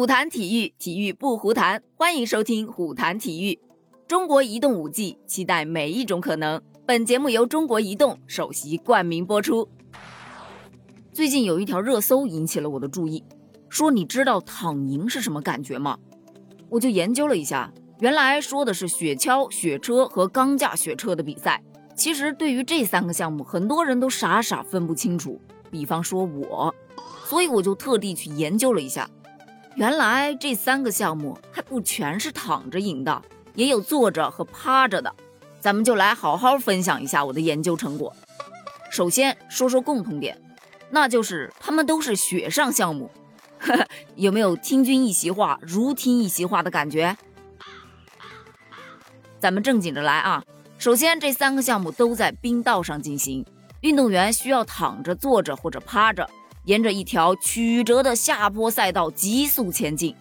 虎谈体育，体育不胡谈。欢迎收听虎谈体育。中国移动五 G，期待每一种可能。本节目由中国移动首席冠名播出。最近有一条热搜引起了我的注意，说你知道躺赢是什么感觉吗？我就研究了一下，原来说的是雪橇、雪车和钢架雪车的比赛。其实对于这三个项目，很多人都傻傻分不清楚。比方说我，所以我就特地去研究了一下。原来这三个项目还不全是躺着赢的，也有坐着和趴着的。咱们就来好好分享一下我的研究成果。首先说说共同点，那就是他们都是雪上项目。有没有听君一席话，如听一席话的感觉？咱们正经着来啊。首先，这三个项目都在冰道上进行，运动员需要躺着、坐着或者趴着。沿着一条曲折的下坡赛道急速前进，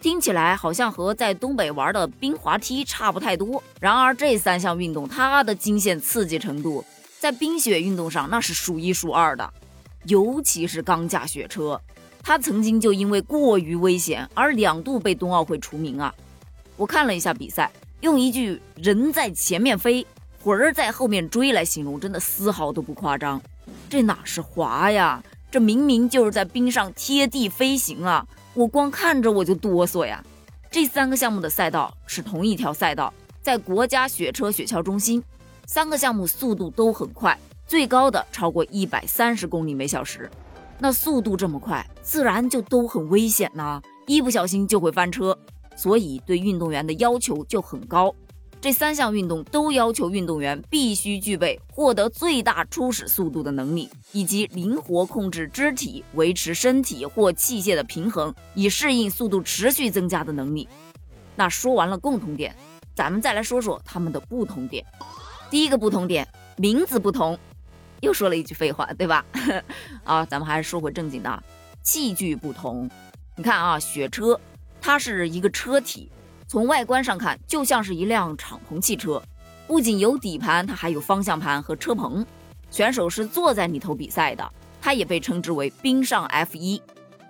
听起来好像和在东北玩的冰滑梯差不太多。然而，这三项运动它的惊险刺激程度，在冰雪运动上那是数一数二的。尤其是钢架雪车，它曾经就因为过于危险而两度被冬奥会除名啊！我看了一下比赛，用一句“人在前面飞，魂儿在后面追”来形容，真的丝毫都不夸张。这哪是滑呀？这明明就是在冰上贴地飞行啊！我光看着我就哆嗦呀。这三个项目的赛道是同一条赛道，在国家雪车雪橇中心，三个项目速度都很快，最高的超过一百三十公里每小时。那速度这么快，自然就都很危险呐，一不小心就会翻车，所以对运动员的要求就很高。这三项运动都要求运动员必须具备获得最大初始速度的能力，以及灵活控制肢体、维持身体或器械的平衡，以适应速度持续增加的能力。那说完了共同点，咱们再来说说他们的不同点。第一个不同点，名字不同。又说了一句废话，对吧？啊，咱们还是说回正经的，器具不同。你看啊，雪车，它是一个车体。从外观上看，就像是一辆敞篷汽车，不仅有底盘，它还有方向盘和车棚。选手是坐在里头比赛的，它也被称之为冰上 F1。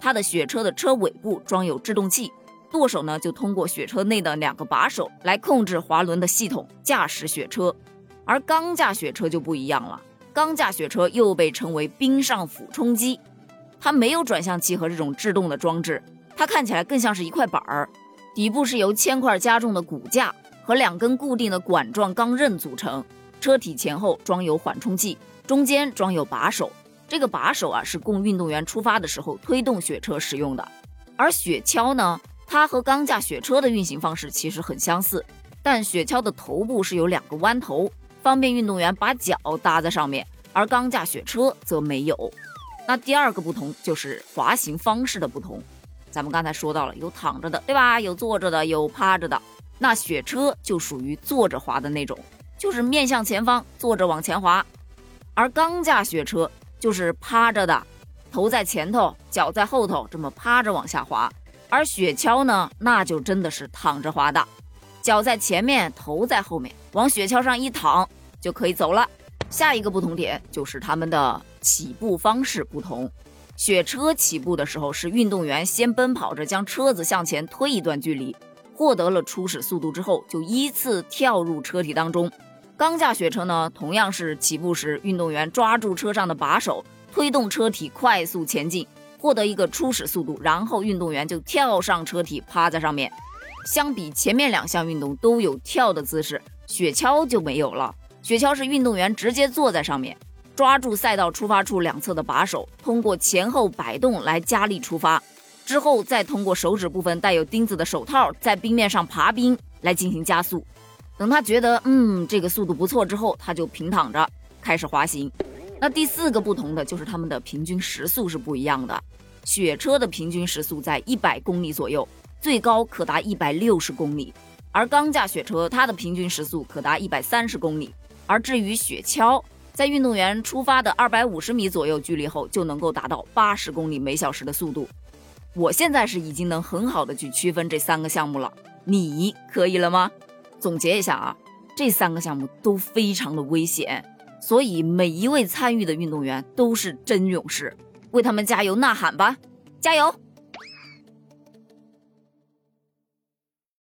它的雪车的车尾部装有制动器，舵手呢就通过雪车内的两个把手来控制滑轮的系统，驾驶雪车。而钢架雪车就不一样了，钢架雪车又被称为冰上俯冲机，它没有转向器和这种制动的装置，它看起来更像是一块板儿。底部是由铅块加重的骨架和两根固定的管状钢刃组成，车体前后装有缓冲器，中间装有把手。这个把手啊是供运动员出发的时候推动雪车使用的。而雪橇呢，它和钢架雪车的运行方式其实很相似，但雪橇的头部是有两个弯头，方便运动员把脚搭在上面，而钢架雪车则没有。那第二个不同就是滑行方式的不同。咱们刚才说到了，有躺着的，对吧？有坐着的，有趴着的。那雪车就属于坐着滑的那种，就是面向前方，坐着往前滑。而钢架雪车就是趴着的，头在前头，脚在后头，这么趴着往下滑。而雪橇呢，那就真的是躺着滑的，脚在前面，头在后面，往雪橇上一躺就可以走了。下一个不同点就是它们的起步方式不同。雪车起步的时候是运动员先奔跑着将车子向前推一段距离，获得了初始速度之后，就依次跳入车体当中。钢架雪车呢，同样是起步时运动员抓住车上的把手，推动车体快速前进，获得一个初始速度，然后运动员就跳上车体趴在上面。相比前面两项运动都有跳的姿势，雪橇就没有了。雪橇是运动员直接坐在上面。抓住赛道出发处两侧的把手，通过前后摆动来加力出发，之后再通过手指部分带有钉子的手套在冰面上爬冰来进行加速。等他觉得嗯这个速度不错之后，他就平躺着开始滑行。那第四个不同的就是他们的平均时速是不一样的。雪车的平均时速在一百公里左右，最高可达一百六十公里；而钢架雪车它的平均时速可达一百三十公里。而至于雪橇，在运动员出发的二百五十米左右距离后，就能够达到八十公里每小时的速度。我现在是已经能很好的去区分这三个项目了，你可以了吗？总结一下啊，这三个项目都非常的危险，所以每一位参与的运动员都是真勇士，为他们加油呐喊吧，加油！